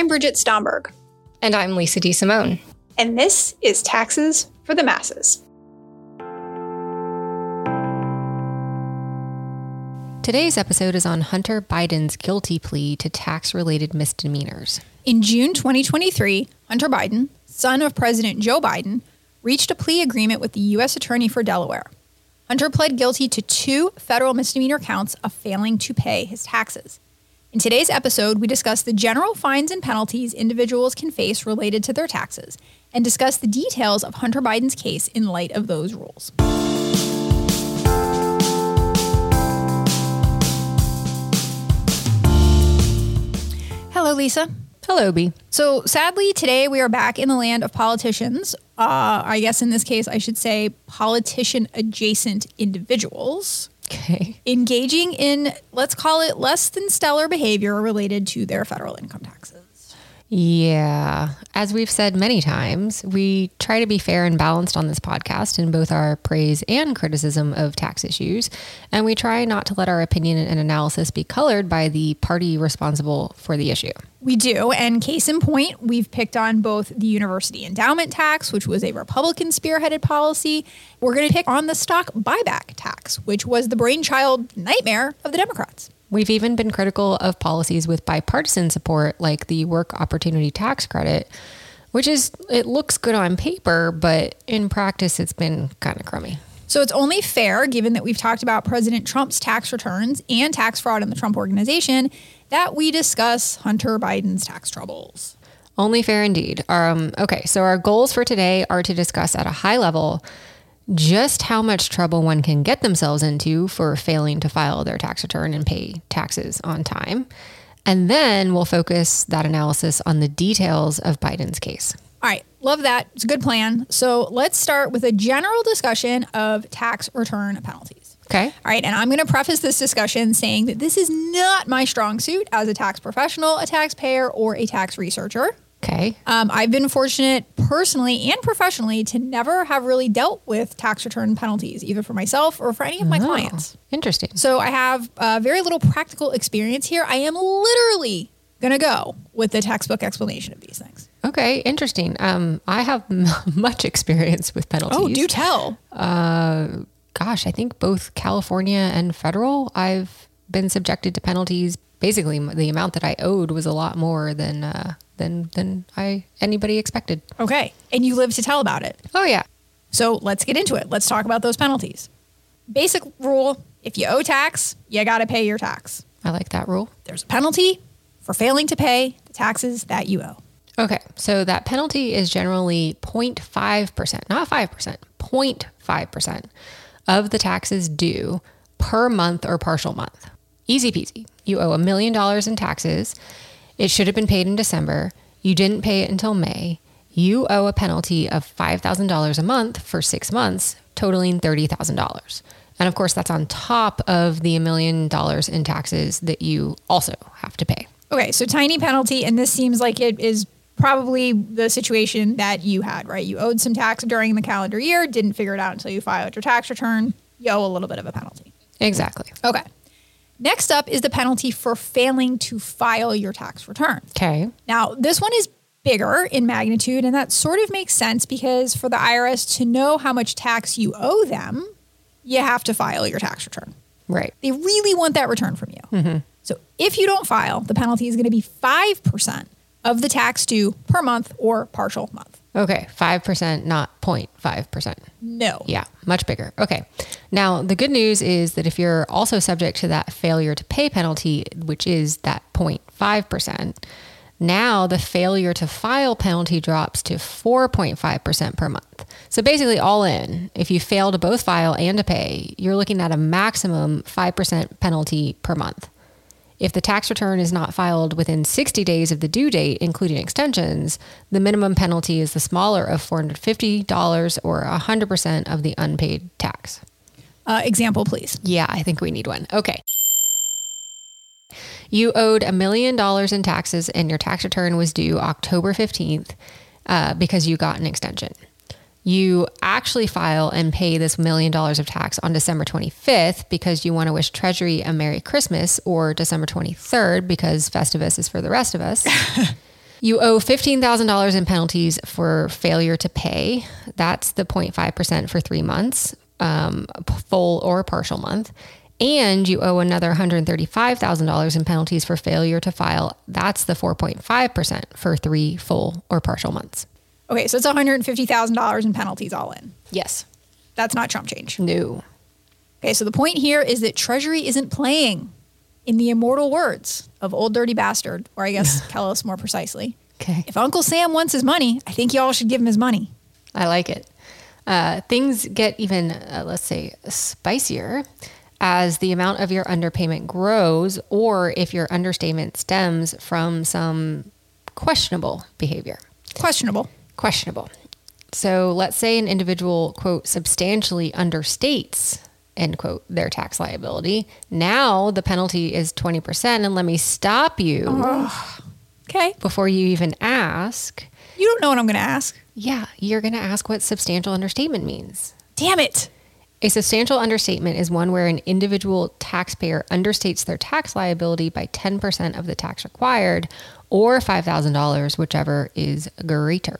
I'm Bridget Stomberg. And I'm Lisa DeSimone. And this is Taxes for the Masses. Today's episode is on Hunter Biden's guilty plea to tax related misdemeanors. In June 2023, Hunter Biden, son of President Joe Biden, reached a plea agreement with the U.S. Attorney for Delaware. Hunter pled guilty to two federal misdemeanor counts of failing to pay his taxes. In today's episode, we discuss the general fines and penalties individuals can face related to their taxes and discuss the details of Hunter Biden's case in light of those rules. Hello, Lisa. Hello, B. So sadly, today we are back in the land of politicians. Uh, I guess in this case, I should say politician adjacent individuals. Okay. Engaging in, let's call it less than stellar behavior related to their federal income taxes. Yeah. As we've said many times, we try to be fair and balanced on this podcast in both our praise and criticism of tax issues. And we try not to let our opinion and analysis be colored by the party responsible for the issue. We do. And case in point, we've picked on both the university endowment tax, which was a Republican spearheaded policy. We're going to pick on the stock buyback tax, which was the brainchild nightmare of the Democrats. We've even been critical of policies with bipartisan support, like the work opportunity tax credit, which is, it looks good on paper, but in practice, it's been kind of crummy. So it's only fair, given that we've talked about President Trump's tax returns and tax fraud in the Trump organization, that we discuss Hunter Biden's tax troubles. Only fair indeed. Um, okay, so our goals for today are to discuss at a high level just how much trouble one can get themselves into for failing to file their tax return and pay taxes on time. And then we'll focus that analysis on the details of Biden's case. All right, love that. It's a good plan. So let's start with a general discussion of tax return penalties. Okay. All right, and I'm going to preface this discussion saying that this is not my strong suit as a tax professional, a taxpayer, or a tax researcher. Okay. Um, I've been fortunate personally and professionally to never have really dealt with tax return penalties, either for myself or for any of my Oh, clients. Interesting. So I have uh, very little practical experience here. I am literally going to go with the textbook explanation of these things. Okay, interesting. Um, I have m- much experience with penalties. Oh, do tell. Uh, gosh, I think both California and federal, I've been subjected to penalties. Basically, the amount that I owed was a lot more than uh, than than I anybody expected. Okay. And you live to tell about it. Oh yeah, So let's get into it. Let's talk about those penalties. Basic rule if you owe tax, you got to pay your tax. I like that rule. There's a penalty for failing to pay the taxes that you owe. Okay, so that penalty is generally 0.5%, not 5%, 0.5% of the taxes due per month or partial month. Easy peasy. You owe a million dollars in taxes. It should have been paid in December. You didn't pay it until May. You owe a penalty of $5,000 a month for six months, totaling $30,000. And of course, that's on top of the a million dollars in taxes that you also have to pay. Okay, so tiny penalty, and this seems like it is probably the situation that you had, right? You owed some tax during the calendar year, didn't figure it out until you filed your tax return. You owe a little bit of a penalty. Exactly. Okay. Next up is the penalty for failing to file your tax return. Okay. Now, this one is bigger in magnitude, and that sort of makes sense because for the IRS to know how much tax you owe them, you have to file your tax return. Right. They really want that return from you. Mm-hmm. So if you don't file, the penalty is going to be 5% of the tax due per month or partial month. Okay, 5%, not 0.5%. No. Yeah, much bigger. Okay. Now, the good news is that if you're also subject to that failure to pay penalty, which is that 0.5%, now the failure to file penalty drops to 4.5% per month. So basically, all in, if you fail to both file and to pay, you're looking at a maximum 5% penalty per month. If the tax return is not filed within 60 days of the due date, including extensions, the minimum penalty is the smaller of $450 or 100% of the unpaid tax. Uh, example, please. Yeah, I think we need one. Okay. You owed a million dollars in taxes and your tax return was due October 15th uh, because you got an extension. You actually file and pay this million dollars of tax on December 25th because you want to wish Treasury a Merry Christmas or December 23rd because Festivus is for the rest of us. You owe $15,000 in penalties for failure to pay. That's the 0.5% for three months, um, full or partial month. And you owe another $135,000 in penalties for failure to file. That's the 4.5% for three full or partial months. Okay, so it's $150,000 in penalties all in. Yes. That's not Trump change. No. Okay, so the point here is that Treasury isn't playing in the immortal words of Ol' Dirty Bastard, or I guess Kelis more precisely. Okay. If Uncle Sam wants his money, I think y'all should give him his money. I like it. Uh, things get even, uh, let's say, spicier as the amount of your underpayment grows, or if your understatement stems from some questionable behavior. Questionable. Questionable. So let's say an individual, quote, substantially understates, end quote, their tax liability. Now the penalty is 20%. And let me stop you Okay. before you even ask. You don't know what I'm going to ask. Yeah, you're going to ask what substantial understatement means. Damn it. A substantial understatement is one where an individual taxpayer understates their tax liability by 10% of the tax required or $5,000, whichever is greater.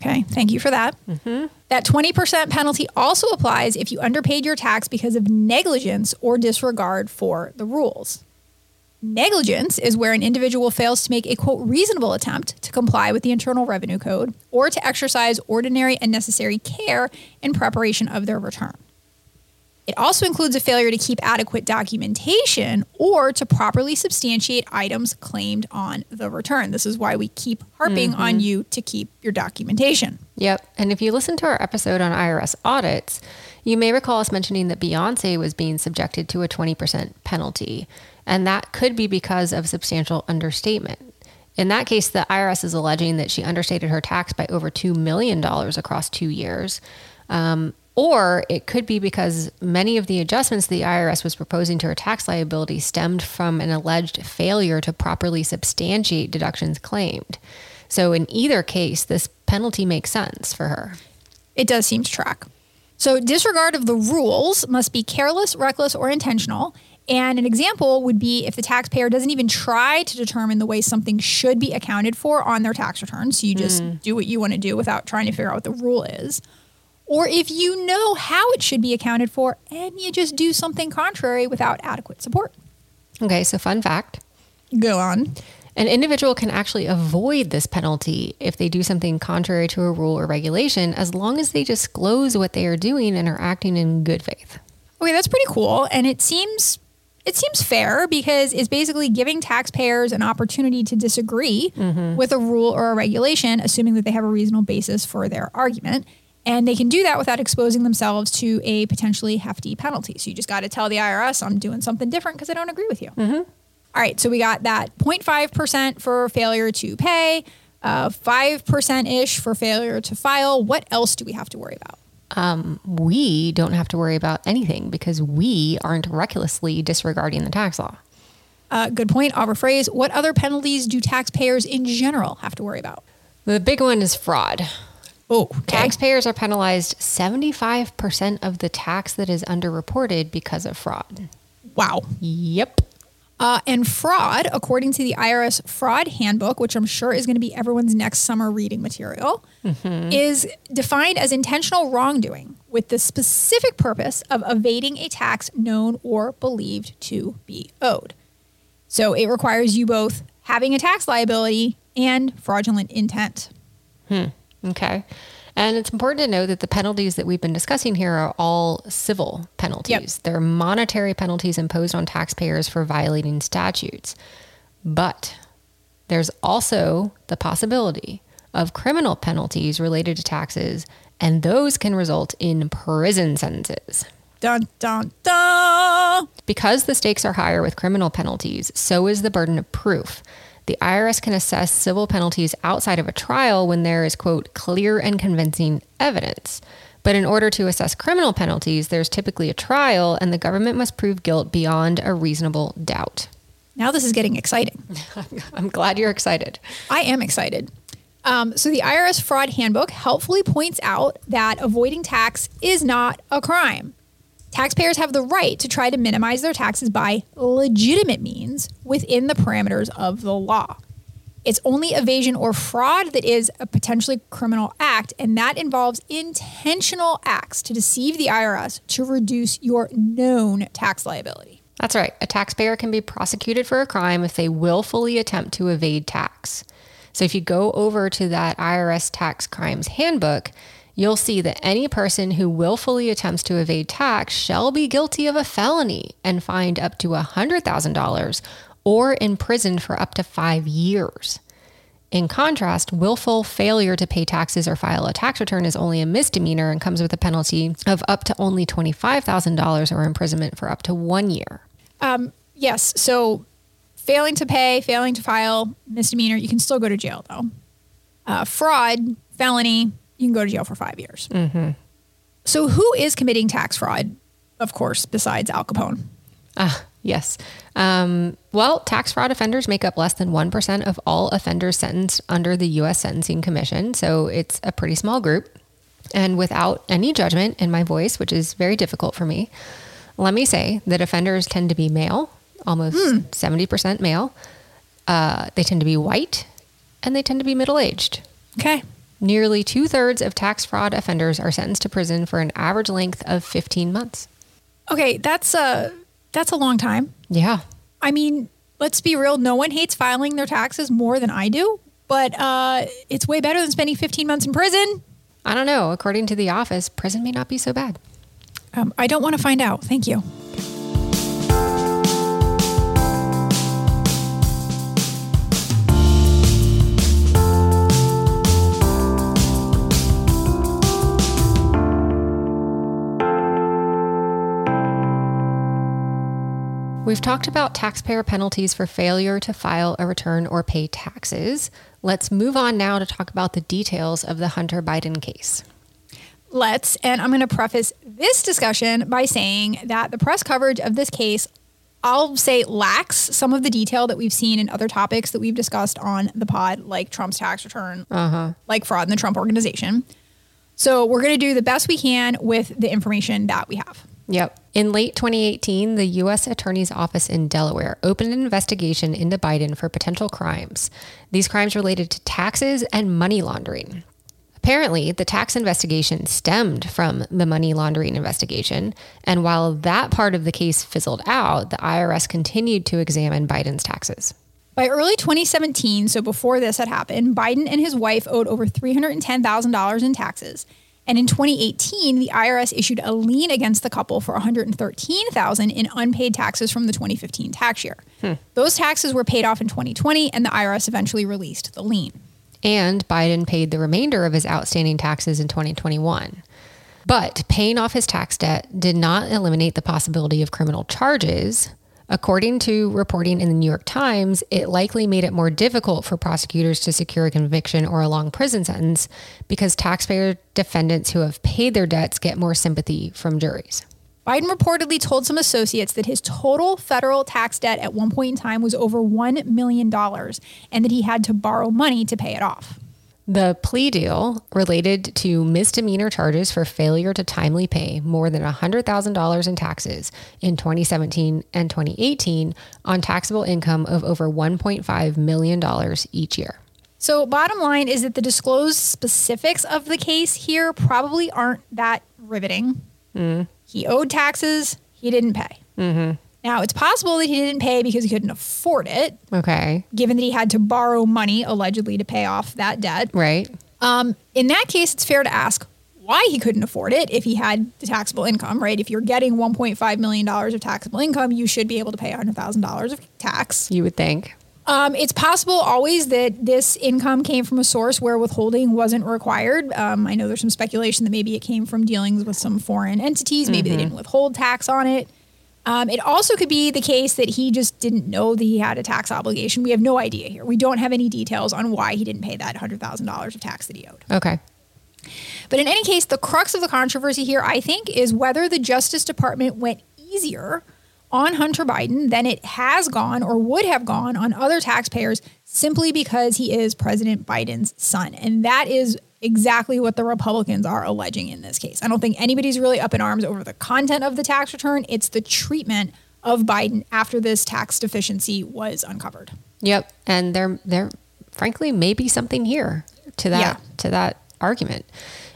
Okay, thank you for that. Mm-hmm. That 20% penalty also applies if you underpaid your tax because of negligence or disregard for the rules. Negligence is where an individual fails to make a quote reasonable attempt to comply with the Internal Revenue Code or to exercise ordinary and necessary care in preparation of their return. It also includes a failure to keep adequate documentation or to properly substantiate items claimed on the return. This is why we keep harping on mm-hmm. you to keep your documentation. Yep. And if you listen to our episode on IRS audits, you may recall us mentioning that Beyonce was being subjected to a 20% penalty. And that could be because of substantial understatement. In that case, the IRS is alleging that she understated her tax by over $2 million across two years. Um, or it could be because many of the adjustments the IRS was proposing to her tax liability stemmed from an alleged failure to properly substantiate deductions claimed. So, in either case, this penalty makes sense for her. It does seem to track. So, disregard of the rules must be careless, reckless, or intentional. And an example would be if the taxpayer doesn't even try to determine the way something should be accounted for on their tax return. So, you just hmm. do what you want to do without trying to figure out what the rule is. Or if you know how it should be accounted for and you just do something contrary without adequate support. Okay, so fun fact Go on. an individual can actually avoid this penalty if they do something contrary to a rule or regulation as long as they disclose what they are doing and are acting in good faith. Okay, that's pretty cool, and it seems it seems fair because it's basically giving taxpayers an opportunity to disagree with a rule or a regulation, assuming that they have a reasonable basis for their argument. And they can do that without exposing themselves to a potentially hefty penalty. So you just got to tell the IRS, I'm doing something different because I don't agree with you. All right, so we got that 0.5% for failure to pay, uh, 5% ish for failure to file. What else do we have to worry about? We don't have to worry about anything because we aren't recklessly disregarding the tax law. Uh, good point. I'll rephrase. What other penalties do taxpayers in general have to worry about? The big one is fraud. Oh, Taxpayers are penalized 75% of the tax that is underreported because of fraud. Wow. Yep. Uh, and fraud, according to the IRS Fraud Handbook, which I'm sure is going to be everyone's next summer reading material, is defined as intentional wrongdoing with the specific purpose of evading a tax known or believed to be owed. So it requires you both having a tax liability and fraudulent intent. Okay. And it's important to know that the penalties that we've been discussing here are all civil penalties. They're monetary penalties imposed on taxpayers for violating statutes. But there's also the possibility of criminal penalties related to taxes, and those can result in prison sentences. Dun, dun, dun. Because the stakes are higher with criminal penalties, so is the burden of proof. The IRS can assess civil penalties outside of a trial when there is, quote, clear and convincing evidence. But in order to assess criminal penalties, there's typically a trial, and the government must prove guilt beyond a reasonable doubt. Now this is getting exciting. I'm glad you're excited. I am excited. Um, so, the IRS Fraud Handbook helpfully points out that avoiding tax is not a crime. Taxpayers have the right to try to minimize their taxes by legitimate means within the parameters of the law. It's only evasion or fraud that is a potentially criminal act, and that involves intentional acts to deceive the IRS to reduce your known tax liability. That's right. A taxpayer can be prosecuted for a crime if they willfully attempt to evade tax. So if you go over to that IRS tax crimes handbook, you'll see that any person who willfully attempts to evade tax shall be guilty of a felony and fined up to $100,000 or imprisoned for up to five years. In contrast, willful failure to pay taxes or file a tax return is only a misdemeanor and comes with a penalty of up to only $25,000 or imprisonment for up to one year. Um, yes. So failing to pay, failing to file, misdemeanor, you can still go to jail though. Uh, fraud, felony, you can go to jail for five years. Mm-hmm. So who is committing tax fraud, of course, besides Al Capone? Ah, yes. Um, well, tax fraud offenders make up less than 1% of all offenders sentenced under the U.S. Sentencing Commission. So it's a pretty small group. And without any judgment in my voice, which is very difficult for me, let me say that offenders tend to be male, almost 70% male. Uh, they tend to be white and they tend to be middle aged. Okay. Nearly two thirds of tax fraud offenders are sentenced to prison for an average length of 15 months. Okay, that's a that's a long time. Yeah. I mean, let's be real. No one hates filing their taxes more than I do, but uh, it's way better than spending 15 months in prison. I don't know. According to The Office, prison may not be so bad. Um, I don't want to find out. Thank you. We've talked about taxpayer penalties for failure to file a return or pay taxes. Let's move on now to talk about the details of the Hunter Biden case. Let's, and I'm going to preface this discussion by saying that the press coverage of this case, I'll say, lacks some of the detail that we've seen in other topics that we've discussed on the pod, like Trump's tax return, uh-huh. like fraud in the Trump organization. So we're going to do the best we can with the information that we have. Yep. In late 2018, the U.S. Attorney's Office in Delaware opened an investigation into Biden for potential crimes. These crimes related to taxes and money laundering. Apparently, the tax investigation stemmed from the money laundering investigation. And while that part of the case fizzled out, the IRS continued to examine Biden's taxes. By early 2017, so before this had happened, Biden and his wife owed over $310,000 in taxes. And in 2018, the IRS issued a lien against the couple for 113,000 in unpaid taxes from the 2015 tax year. Hmm. Those taxes were paid off in 2020 and the IRS eventually released the lien. and Biden paid the remainder of his outstanding taxes in 2021. But paying off his tax debt did not eliminate the possibility of criminal charges. According to reporting in the New York Times, it likely made it more difficult for prosecutors to secure a conviction or a long prison sentence because taxpayer defendants who have paid their debts get more sympathy from juries. Biden reportedly told some associates that his total federal tax debt at one point in time was over $1 million and that he had to borrow money to pay it off. The plea deal related to misdemeanor charges for failure to timely pay more than $100,000 in taxes in 2017 and 2018 on taxable income of over $1.5 million each year. So, bottom line is that the disclosed specifics of the case here probably aren't that riveting. Mm-hmm. He owed taxes, he didn't pay. Mm-hmm. Now, it's possible that he didn't pay because he couldn't afford it, Okay. given that he had to borrow money allegedly to pay off that debt. Right. Um, in that case, it's fair to ask why he couldn't afford it if he had the taxable income, right? If you're getting $1.5 million of taxable income, you should be able to pay $100,000 of tax. You would think. Um, it's possible always that this income came from a source where withholding wasn't required. Um, I know there's some speculation that maybe it came from dealings with some foreign entities. Maybe they didn't withhold tax on it. Um, it also could be the case that he just didn't know that he had a tax obligation. We have no idea here. We don't have any details on why he didn't pay that $100,000 of tax that he owed. Okay. But in any case, the crux of the controversy here, I think, is whether the Justice Department went easier on Hunter Biden than it has gone or would have gone on other taxpayers simply because he is President Biden's son. And that is exactly what the Republicans are alleging in this case. I don't think anybody's really up in arms over the content of the tax return, it's the treatment of Biden after this tax deficiency was uncovered. Yep. And they're they're frankly, maybe something here to that Yeah. to that argument.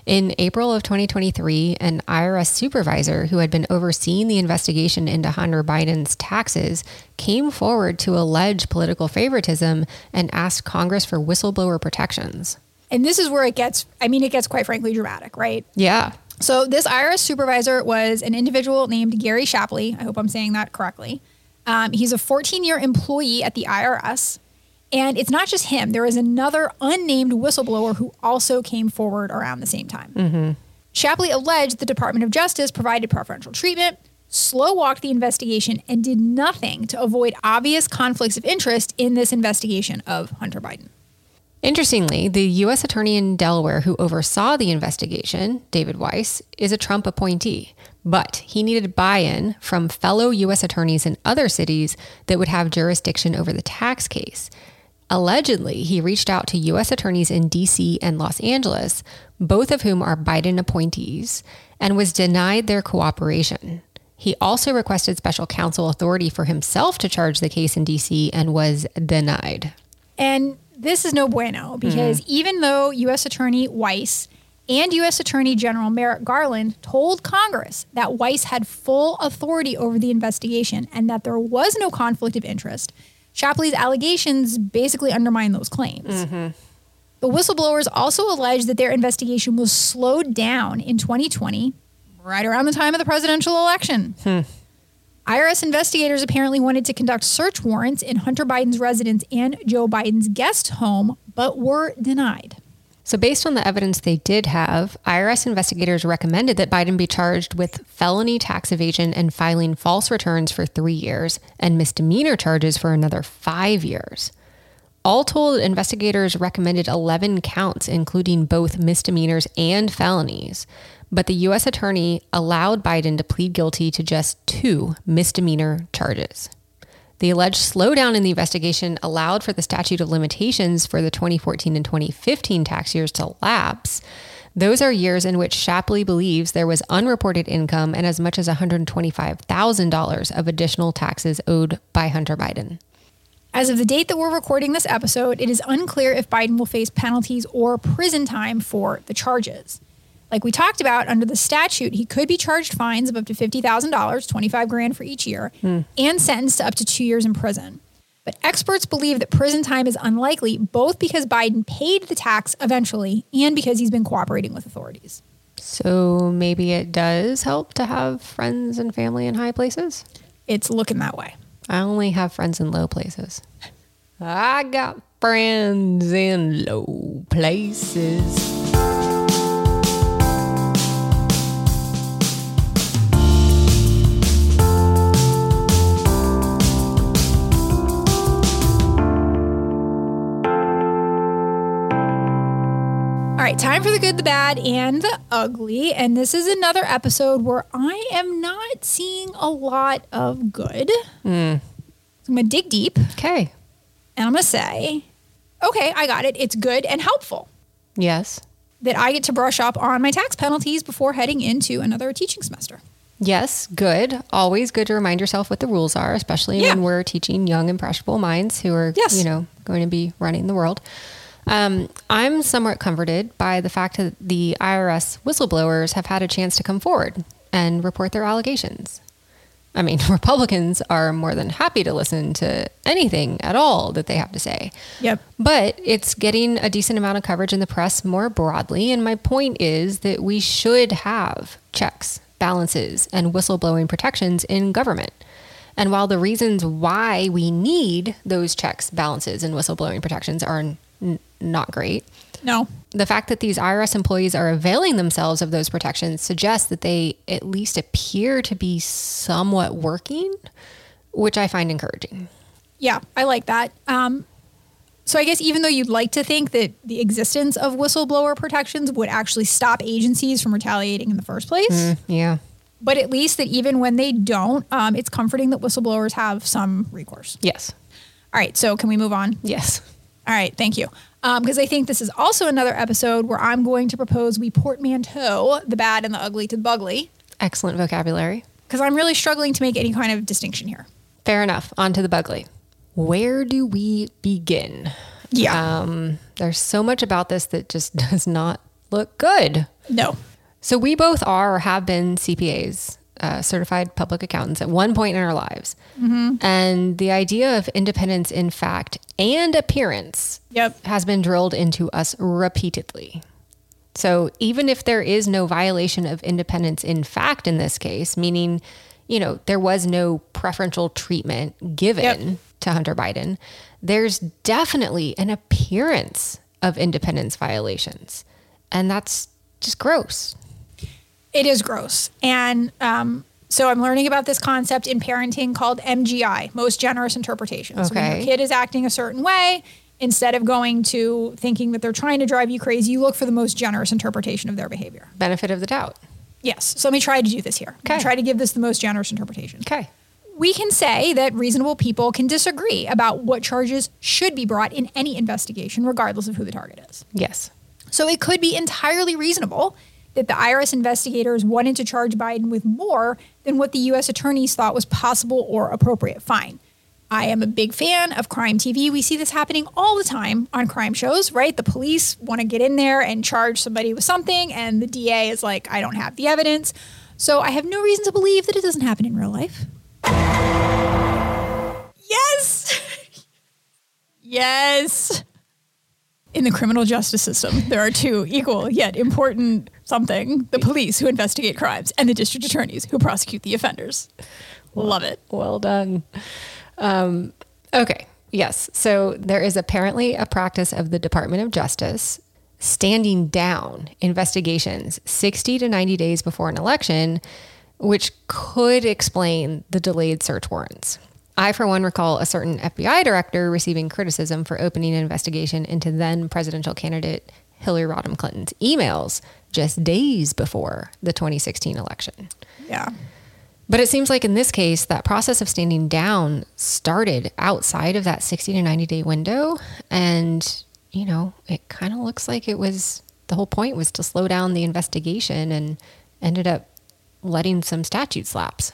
In April of 2023, an IRS supervisor who had been overseeing the investigation into Hunter Biden's taxes came forward to allege political favoritism and asked Congress for whistleblower protections. And this is where it gets, I mean, it gets quite frankly dramatic, right? Yeah. So this IRS supervisor was an individual named Gary Shapley. I hope I'm saying that correctly. Um, he's a 14 year employee at the IRS. And it's not just him. There is another unnamed whistleblower who also came forward around the same time. Shapley alleged the Department of Justice provided preferential treatment, slow walked the investigation, and did nothing to avoid obvious conflicts of interest in this investigation of Hunter Biden. Interestingly, the U.S. Attorney in Delaware who oversaw the investigation, David Weiss, is a Trump appointee, but he needed buy in from fellow U.S. attorneys in other cities that would have jurisdiction over the tax case. Allegedly, he reached out to U.S. attorneys in D.C. and Los Angeles, both of whom are Biden appointees, and was denied their cooperation. He also requested special counsel authority for himself to charge the case in D.C. and was denied. And this is no bueno because mm-hmm. even though U.S. Attorney Weiss and U.S. Attorney General Merrick Garland told Congress that Weiss had full authority over the investigation and that there was no conflict of interest, Shapley's allegations basically undermine those claims. Mm-hmm. The whistleblowers also alleged that their investigation was slowed down in 2020, right around the time of the presidential election. Hmm. IRS investigators apparently wanted to conduct search warrants in Hunter Biden's residence and Joe Biden's guest home, but were denied. So, based on the evidence they did have, IRS investigators recommended that Biden be charged with felony tax evasion and filing false returns for three years and misdemeanor charges for another five years. All told, investigators recommended 11 counts, including both misdemeanors and felonies. But the U.S. attorney allowed Biden to plead guilty to just two misdemeanor charges. The alleged slowdown in the investigation allowed for the statute of limitations for the 2014 and 2015 tax years to lapse. Those are years in which Shapley believes there was unreported income and as much as $125,000 of additional taxes owed by Hunter Biden. As of the date that we're recording this episode, it is unclear if Biden will face penalties or prison time for the charges. Like we talked about under the statute, he could be charged fines of up to $50,000, 25 grand for each year, and sentenced to up to 2 years in prison. But experts believe that prison time is unlikely both because Biden paid the tax eventually and because he's been cooperating with authorities. So maybe it does help to have friends and family in high places? It's looking that way. I only have friends in low places. I got friends in low places. Time for the good, the bad, and the ugly. And this is another episode where I am not seeing a lot of good. So I'm going to dig deep Okay. and I'm going to say, okay, I got it. It's good and helpful Yes. that I get to brush up on my tax penalties before heading into another teaching semester. Yes, good. Always good to remind yourself what the rules are, especially Yeah. when we're teaching young, impressionable minds who are, Yes. you know, going to be running the world. Um, I'm somewhat comforted by the fact that the IRS whistleblowers have had a chance to come forward and report their allegations. I mean, Republicans are more than happy to listen to anything at all that they have to say. Yep. But it's getting a decent amount of coverage in the press more broadly. And my point is that we should have checks, balances, and whistleblowing protections in government. And while the reasons why we need those checks, balances, and whistleblowing protections are n- not great, No. the fact that these IRS employees are availing themselves of those protections suggests that they at least appear to be somewhat working, which I find encouraging. Yeah, I like that. Um, so I guess even though you'd like to think that the existence of whistleblower protections would actually stop agencies from retaliating in the first place, Yeah. but at least that even when they don't, um, it's comforting that whistleblowers have some recourse. Yes. All right, so can we move on? Yes. All right, thank you. Because I think this is also another episode where I'm going to propose we portmanteau the bad and the ugly to the bugly, Excellent vocabulary. because I'm really struggling to make any kind of distinction here. Fair enough. On to the bugly. Where do we begin? Yeah. Um, there's so much about this that just does not look good. no. So we both are or have been CPAs, uh, certified public accountants, at one point in our lives. And the idea of independence in fact and appearance Yep. has been drilled into us repeatedly. So even if there is no violation of independence in fact in this case, meaning, you know, there was no preferential treatment given Yep. to Hunter Biden, there's definitely an appearance of independence violations. And that's just gross. It is gross. And um, so I'm learning about this concept in parenting called MGI, most generous interpretation. So when your kid is acting a certain way, instead of going to thinking that they're trying to drive you crazy, you look for the most generous interpretation of their behavior. Benefit of the doubt. Yes. So let me try to do this here. Okay. Try to give this the most generous interpretation. Okay. We can say that reasonable people can disagree about what charges should be brought in any investigation, regardless of who the target is. Yes. So it could be entirely reasonable that the IRS investigators wanted to charge Biden with more than what the U.S. attorneys thought was possible or appropriate. Fine. I am a big fan of crime TV. We see this happening all the time on crime shows, right? The police want to get in there and charge somebody with something, and the DA is like, I don't have the evidence. So I have no reason to believe that it doesn't happen in real life. Yes! yes! In the criminal justice system, there are two equal yet important something the police who investigate crimes and the district attorneys who prosecute the offenders. Love it. Well done. Um, okay. Yes. So there is apparently a practice of the Department of Justice standing down investigations 60 to 90 days before an election, which could explain the delayed search warrants. I, for one, recall a certain FBI director receiving criticism for opening an investigation into then presidential candidate Hillary Rodham Clinton's emails just days before the 2016 election. Yeah. But it seems like in this case, that process of standing down started outside of that 60 to 90 day window. And, you know, it kind of looks like it was the whole point was to slow down the investigation and ended up letting some statute slaps.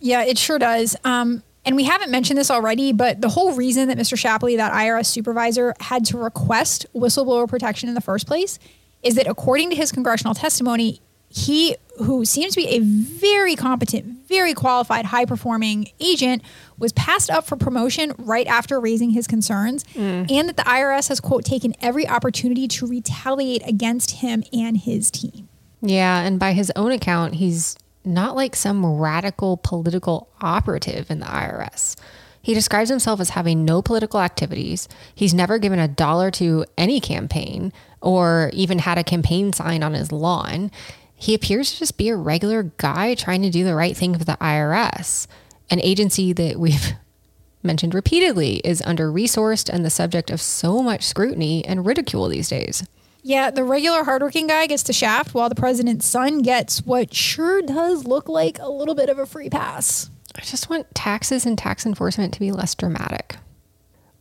Yeah, it sure does. Um, and we haven't mentioned this already, but the whole reason that Mr. Shapley, that IRS supervisor, had to request whistleblower protection in the first place is that according to his congressional testimony, he, who seems to be a very competent, very qualified, high performing agent, was passed up for promotion right after raising his concerns, mm. and that the IRS has, quote, taken every opportunity to retaliate against him and his team. Yeah. And by his own account, he's not like some radical political operative in the IRS. He describes himself as having no political activities. He's never given a dollar to any campaign or even had a campaign sign on his lawn. He appears to just be a regular guy trying to do the right thing for the IRS, an agency that we've mentioned repeatedly is under resourced and the subject of so much scrutiny and ridicule these days. Yeah, the regular hardworking guy gets the shaft while the president's son gets what sure does look like a little bit of a free pass. I just want taxes and tax enforcement to be less dramatic.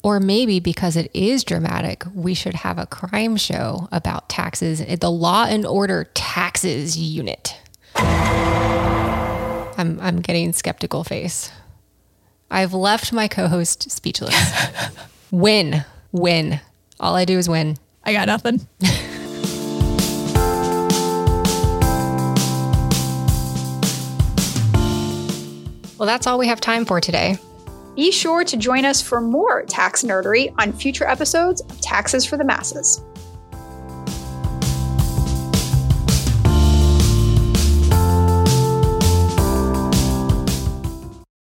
Or maybe because it is dramatic, we should have a crime show about taxes, eh, the Law and Order Taxes Unit. I'm, I'm getting skeptical face. I've left my co host speechless. win, win. All I do is win. I got nothing. Well, that's all we have time for today. Be sure to join us for more tax nerdery on future episodes of Taxes for the Masses.